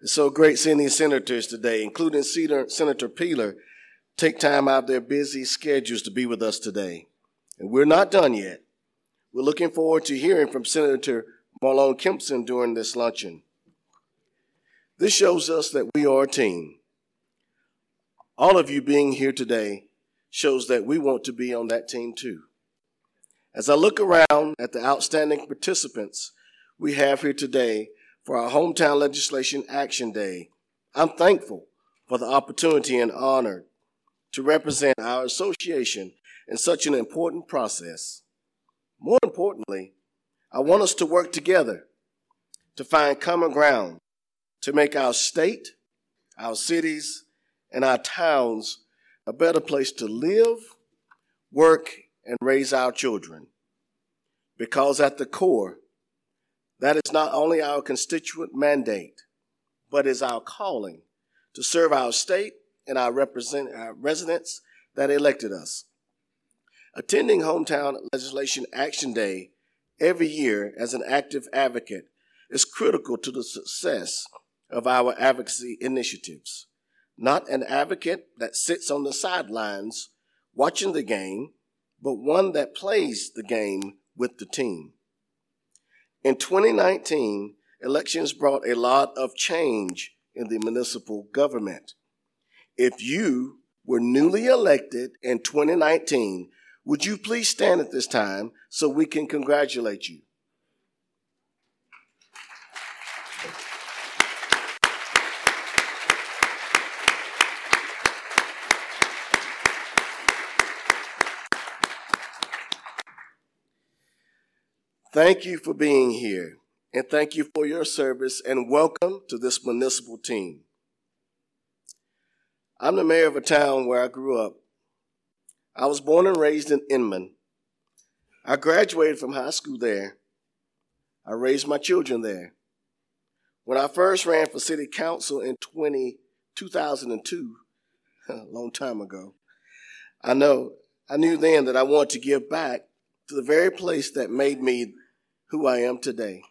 It's so great seeing these senators today, including Senator Peeler, take time out of their busy schedules to be with us today. And we're not done yet. We're looking forward to hearing from Senator Marlon Kimpson during this luncheon. This shows us that we are a team. All of you being here today shows that we want to be on that team too. As I look around at the outstanding participants we have here today for our Hometown Legislation Action Day, I'm thankful for the opportunity and honor to represent our association in such an important process. More importantly, I want us to work together to find common ground to make our state, our cities, and our towns a better place to live, work, and raise our children. Because at the core, that is not only our constituent mandate, but is our calling to serve our state and our, represent, our residents that elected us. Attending Hometown Legislation Action Day every year as an active advocate is critical to the success of our advocacy initiatives. Not an advocate that sits on the sidelines watching the game, but one that plays the game with the team. In 2019, elections brought a lot of change in the municipal government. If you were newly elected in 2019, would you please stand at this time so we can congratulate you? Thank you for being here, and thank you for your service, and welcome to this municipal team. I'm the mayor of a town where I grew up, I was born and raised in Inman. I graduated from high school there. I raised my children there. When I first ran for city council in 20, 2002, a long time ago, I know I knew then that I wanted to give back to the very place that made me who I am today.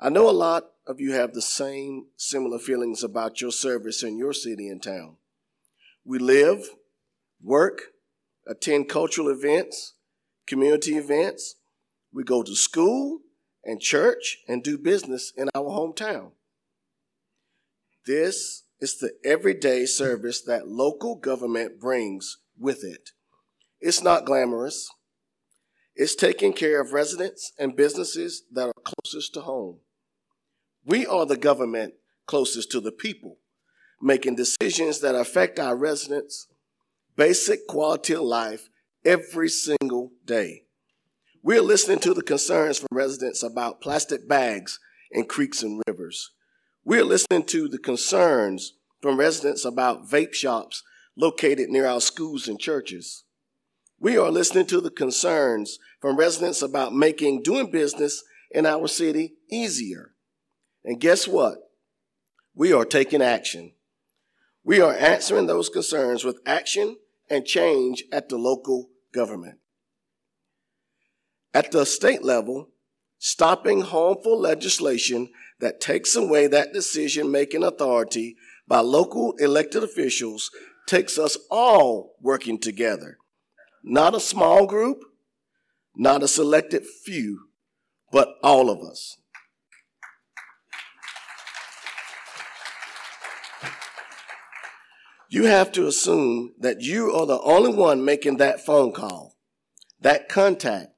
I know a lot of you have the same similar feelings about your service in your city and town. We live, work, attend cultural events, community events. We go to school and church and do business in our hometown. This is the everyday service that local government brings with it. It's not glamorous. It's taking care of residents and businesses that are closest to home. We are the government closest to the people, making decisions that affect our residents basic quality of life every single day. We're listening to the concerns from residents about plastic bags in creeks and rivers. We're listening to the concerns from residents about vape shops located near our schools and churches. We are listening to the concerns from residents about making doing business in our city easier. And guess what? We are taking action. We are answering those concerns with action and change at the local government. At the state level, stopping harmful legislation that takes away that decision making authority by local elected officials takes us all working together. Not a small group, not a selected few, but all of us. you have to assume that you are the only one making that phone call, that contact,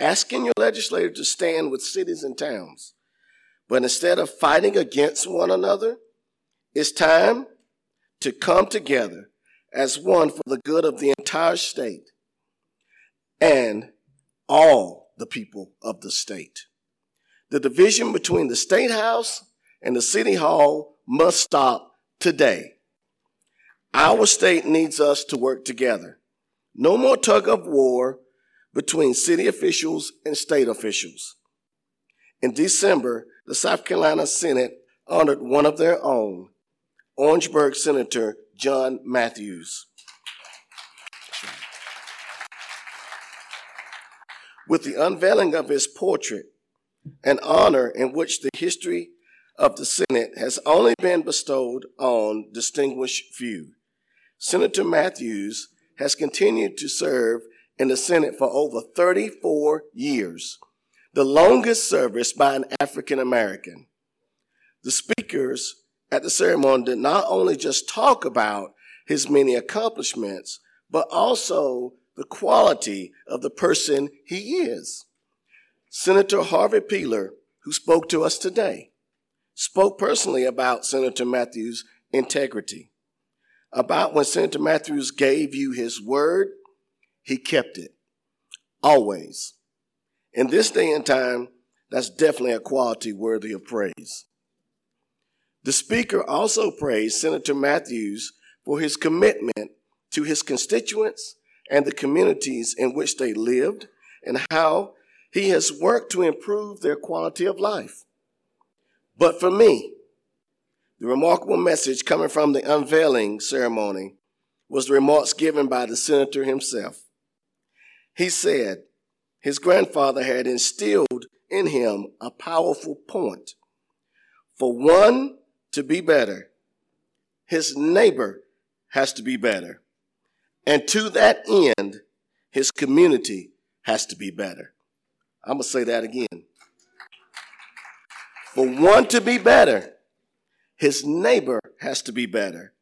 asking your legislator to stand with cities and towns. But instead of fighting against one another, it's time to come together as one for the good of the entire state and all the people of the state. The division between the state house and the city hall must stop today. Our state needs us to work together. No more tug of war between city officials and state officials. In December, the South Carolina Senate honored one of their own, Orangeburg Senator John Matthews. With the unveiling of his portrait, an honor in which the history of the Senate has only been bestowed on distinguished few. Senator Matthews has continued to serve in the Senate for over 34 years, the longest service by an African American. The speakers at the ceremony did not only just talk about his many accomplishments, but also the quality of the person he is. Senator Harvey Peeler, who spoke to us today, spoke personally about Senator Matthews' integrity, about when Senator Matthews gave you his word, he kept it. Always. In this day and time, that's definitely a quality worthy of praise. The speaker also praised Senator Matthews for his commitment to his constituents and the communities in which they lived and how he has worked to improve their quality of life. But for me, the remarkable message coming from the unveiling ceremony was the remarks given by the senator himself. He said his grandfather had instilled in him a powerful point. For one to be better, his neighbor has to be better. And to that end, his community has to be better. I'm going to say that again. For one to be better, his neighbor has to be better.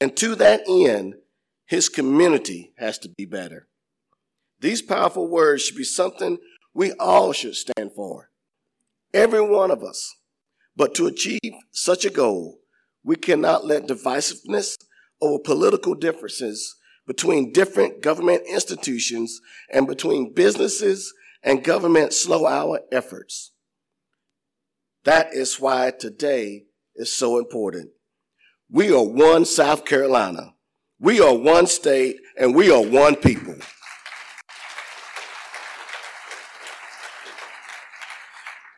And to that end, his community has to be better. These powerful words should be something we all should stand for. Every one of us. But to achieve such a goal, we cannot let divisiveness over political differences between different government institutions and between businesses and government slow our efforts. That is why today is so important. We are one South Carolina. We are one state and we are one people.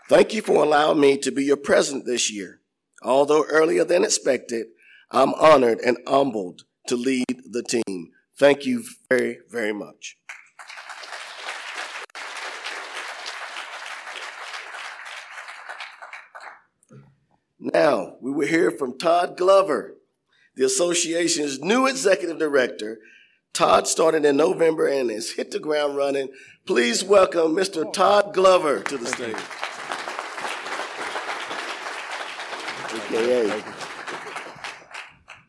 Thank you for allowing me to be your president this year. Although earlier than expected, I'm honored and humbled to lead the team. Thank you very, very much. Now, we will hear from Todd Glover, the association's new executive director. Todd started in November and has hit the ground running. Please welcome Mr. Todd Glover to the stage. AKA.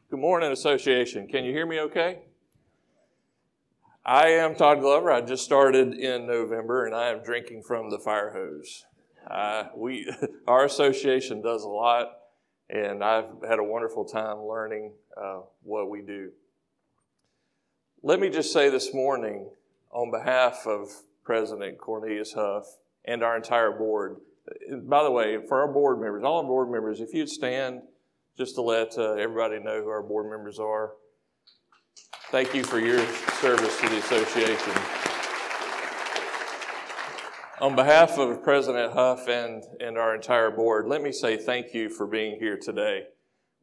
Good morning, association. Can you hear me okay? I am Todd Glover. I just started in November and I am drinking from the fire hose. Uh, we, our association does a lot, and I've had a wonderful time learning uh, what we do. Let me just say this morning, on behalf of President Cornelius Huff and our entire board, by the way, for our board members, all our board members, if you'd stand just to let uh, everybody know who our board members are. Thank you for your service to the association. On behalf of President Huff and, and our entire board, let me say thank you for being here today.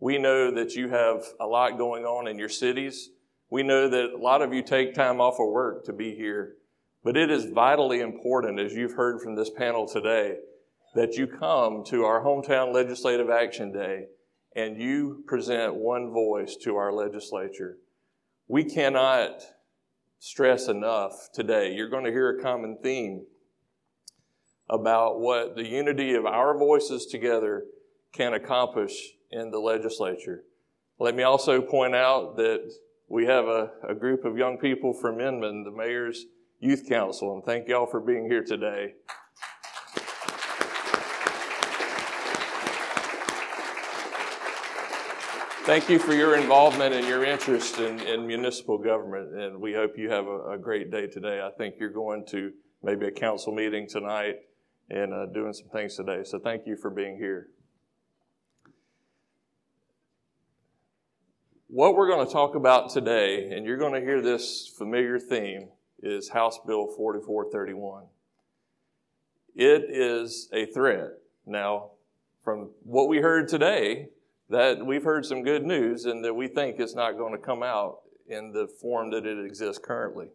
We know that you have a lot going on in your cities. We know that a lot of you take time off of work to be here. But it is vitally important, as you've heard from this panel today, that you come to our Hometown Legislative Action Day and you present one voice to our legislature. We cannot stress enough today. You're going to hear a common theme about what the unity of our voices together can accomplish in the legislature. Let me also point out that we have a, a group of young people from Inman, the mayor's youth council, and thank y'all for being here today. Thank you for your involvement and your interest in, in municipal government, and we hope you have a, a, great day today. I think you're going to maybe a council meeting tonight and uh, doing some things today. So thank you for being here. What we're going to talk about today, and you're going to hear this familiar theme, is House Bill 4431. It is a threat. Now, from what we heard today, that we've heard some good news and that we think it's not going to come out in the form that it exists currently.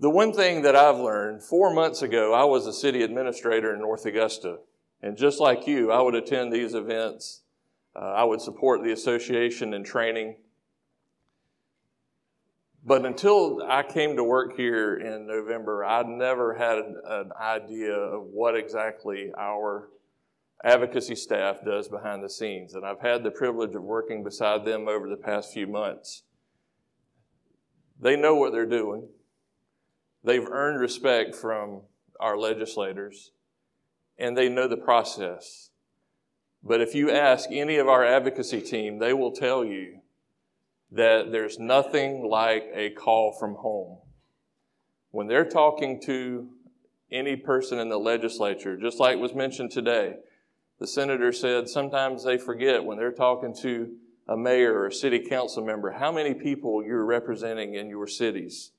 The one thing that I've learned, four months ago, I was a city administrator in North Augusta. And just like you, I would attend these events. Uh, I would support the association in training. But until I came to work here in November, I'd never had an idea of what exactly our advocacy staff does behind the scenes. And I've had the privilege of working beside them over the past few months. They know what they're doing. They've earned respect from our legislators, and they know the process. But if you ask any of our advocacy team, they will tell you that there's nothing like a call from home. When they're talking to any person in the legislature, just like was mentioned today, the senator said sometimes they forget when they're talking to a mayor or a city council member how many people you're representing in your cities.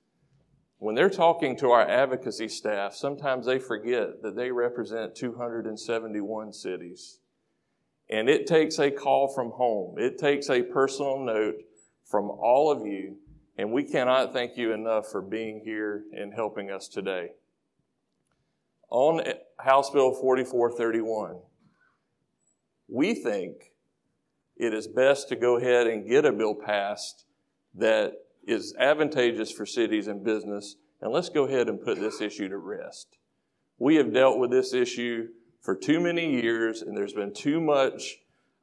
When they're talking to our advocacy staff, sometimes they forget that they represent 271 cities. And it takes a call from home. It takes a personal note from all of you. And we cannot thank you enough for being here and helping us today. On House Bill 4431, we think it is best to go ahead and get a bill passed that is advantageous for cities and business, and let's go ahead and put this issue to rest. We have dealt with this issue for too many years, and there's been too much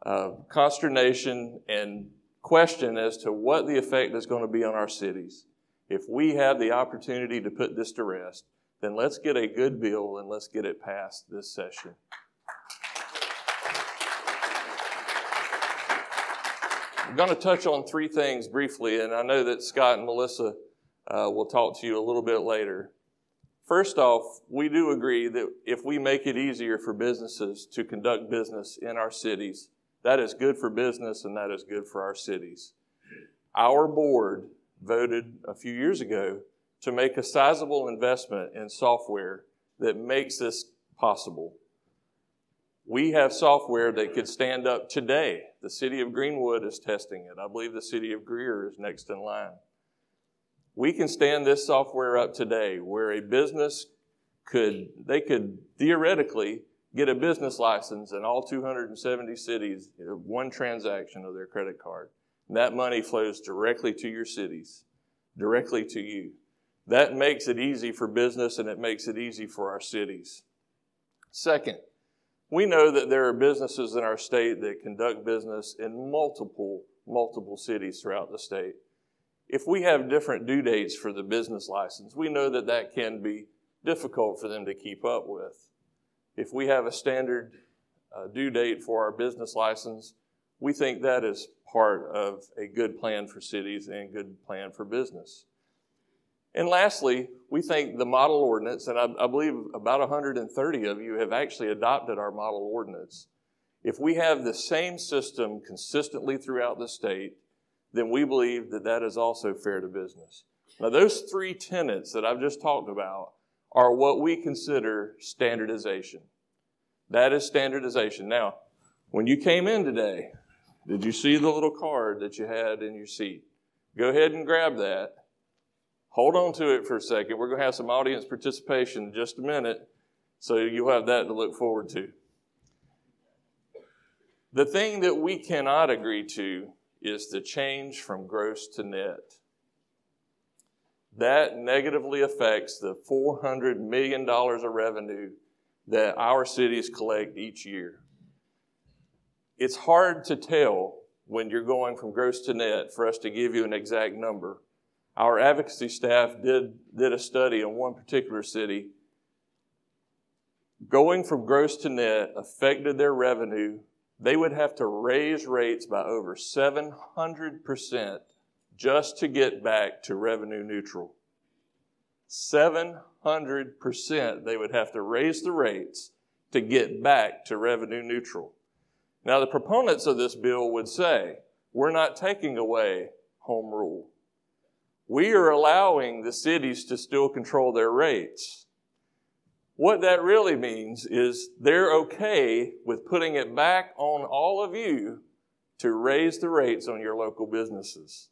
uh, consternation and question as to what the effect is going to be on our cities. If we have the opportunity to put this to rest, then let's get a good bill and let's get it passed this session. I'm going to touch on three things briefly, and I know that Scott and Melissa uh, will talk to you a little bit later. First off, we do agree that if we make it easier for businesses to conduct business in our cities, that is good for business and that is good for our cities. Our board voted a few years ago to make a sizable investment in software that makes this possible. We have software that could stand up today. The city of Greenwood is testing it. I believe the city of Greer is next in line. We can stand this software up today where a business could, they could theoretically get a business license in all 270 cities, one transaction of their credit card. And that money flows directly to your cities, directly to you. That makes it easy for business and it makes it easy for our cities. Second, we know that there are businesses in our state that conduct business in multiple, multiple cities throughout the state. If we have different due dates for the business license, we know that that can be difficult for them to keep up with. If we have a standard uh, due date for our business license, we think that is part of a good plan for cities and good plan for business. And lastly, we think the model ordinance, and I, I, believe about 130 of you have actually adopted our model ordinance. If we have the same system consistently throughout the state, then we believe that that is also fair to business. Now, those three tenets that I've just talked about are what we consider standardization. That is standardization. Now, when you came in today, did you see the little card that you had in your seat? Go ahead and grab that Hold on to it for a second. We're going to have some audience participation in just a minute, so you'll have that to look forward to. The thing that we cannot agree to is the change from gross to net. That negatively affects the $400 million of revenue that our cities collect each year. It's hard to tell when you're going from gross to net for us to give you an exact number our advocacy staff did, did a study in one particular city. Going from gross to net affected their revenue. They would have to raise rates by over 700% just to get back to revenue neutral. 700% they would have to raise the rates to get back to revenue neutral. Now, the proponents of this bill would say, we're not taking away home rule we are allowing the cities to still control their rates. What that really means is they're okay with putting it back on all of you to raise the rates on your local businesses.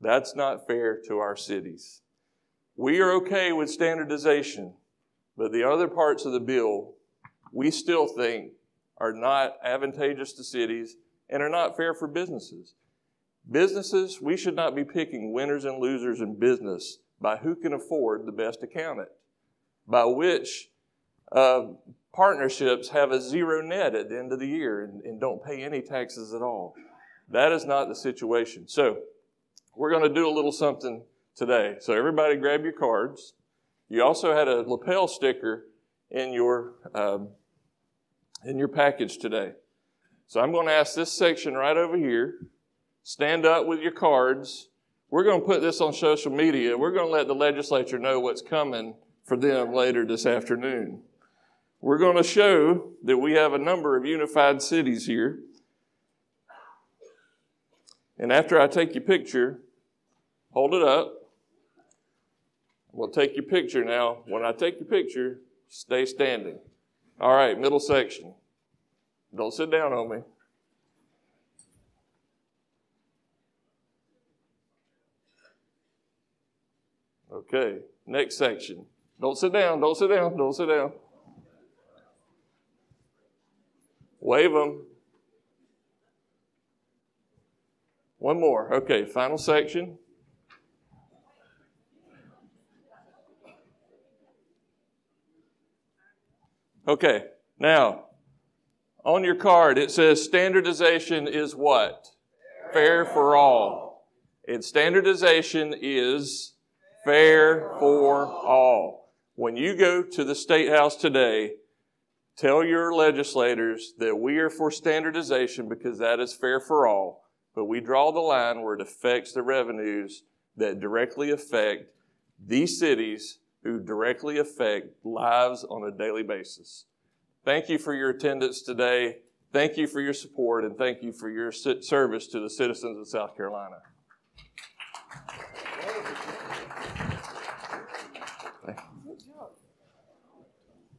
That's not fair to our cities. We are okay with standardization, but the other parts of the bill we still think are not advantageous to cities and are not fair for businesses. Businesses, we should not be picking winners and losers in business by who can afford the best accountant, by which uh, partnerships have a zero net at the end of the year and, and don't pay any taxes at all. That is not the situation. So, we're going to do a little something today. So, everybody grab your cards. You also had a lapel sticker in your um, in your package today. So I'm going to ask this section right over here. Stand up with your cards. We're going to put this on social media. We're going to let the legislature know what's coming for them later this afternoon. We're going to show that we have a number of unified cities here. And after I take your picture, hold it up. We'll take your picture now. When I take your picture, stay standing. All right, middle section. Don't sit down on me. Okay, next section. Don't sit down, don't sit down, don't sit down. Wave them. One more. Okay, final section. Okay, now on your card it says standardization is what? Fair for all. And standardization is fair for all. When you go to the State House today, tell your legislators that we are for standardization because that is fair for all. But we draw the line where it affects the revenues that directly affect these cities who directly affect lives on a daily basis. Thank you for your attendance today. Thank you for your support and thank you for your service to the citizens of South Carolina.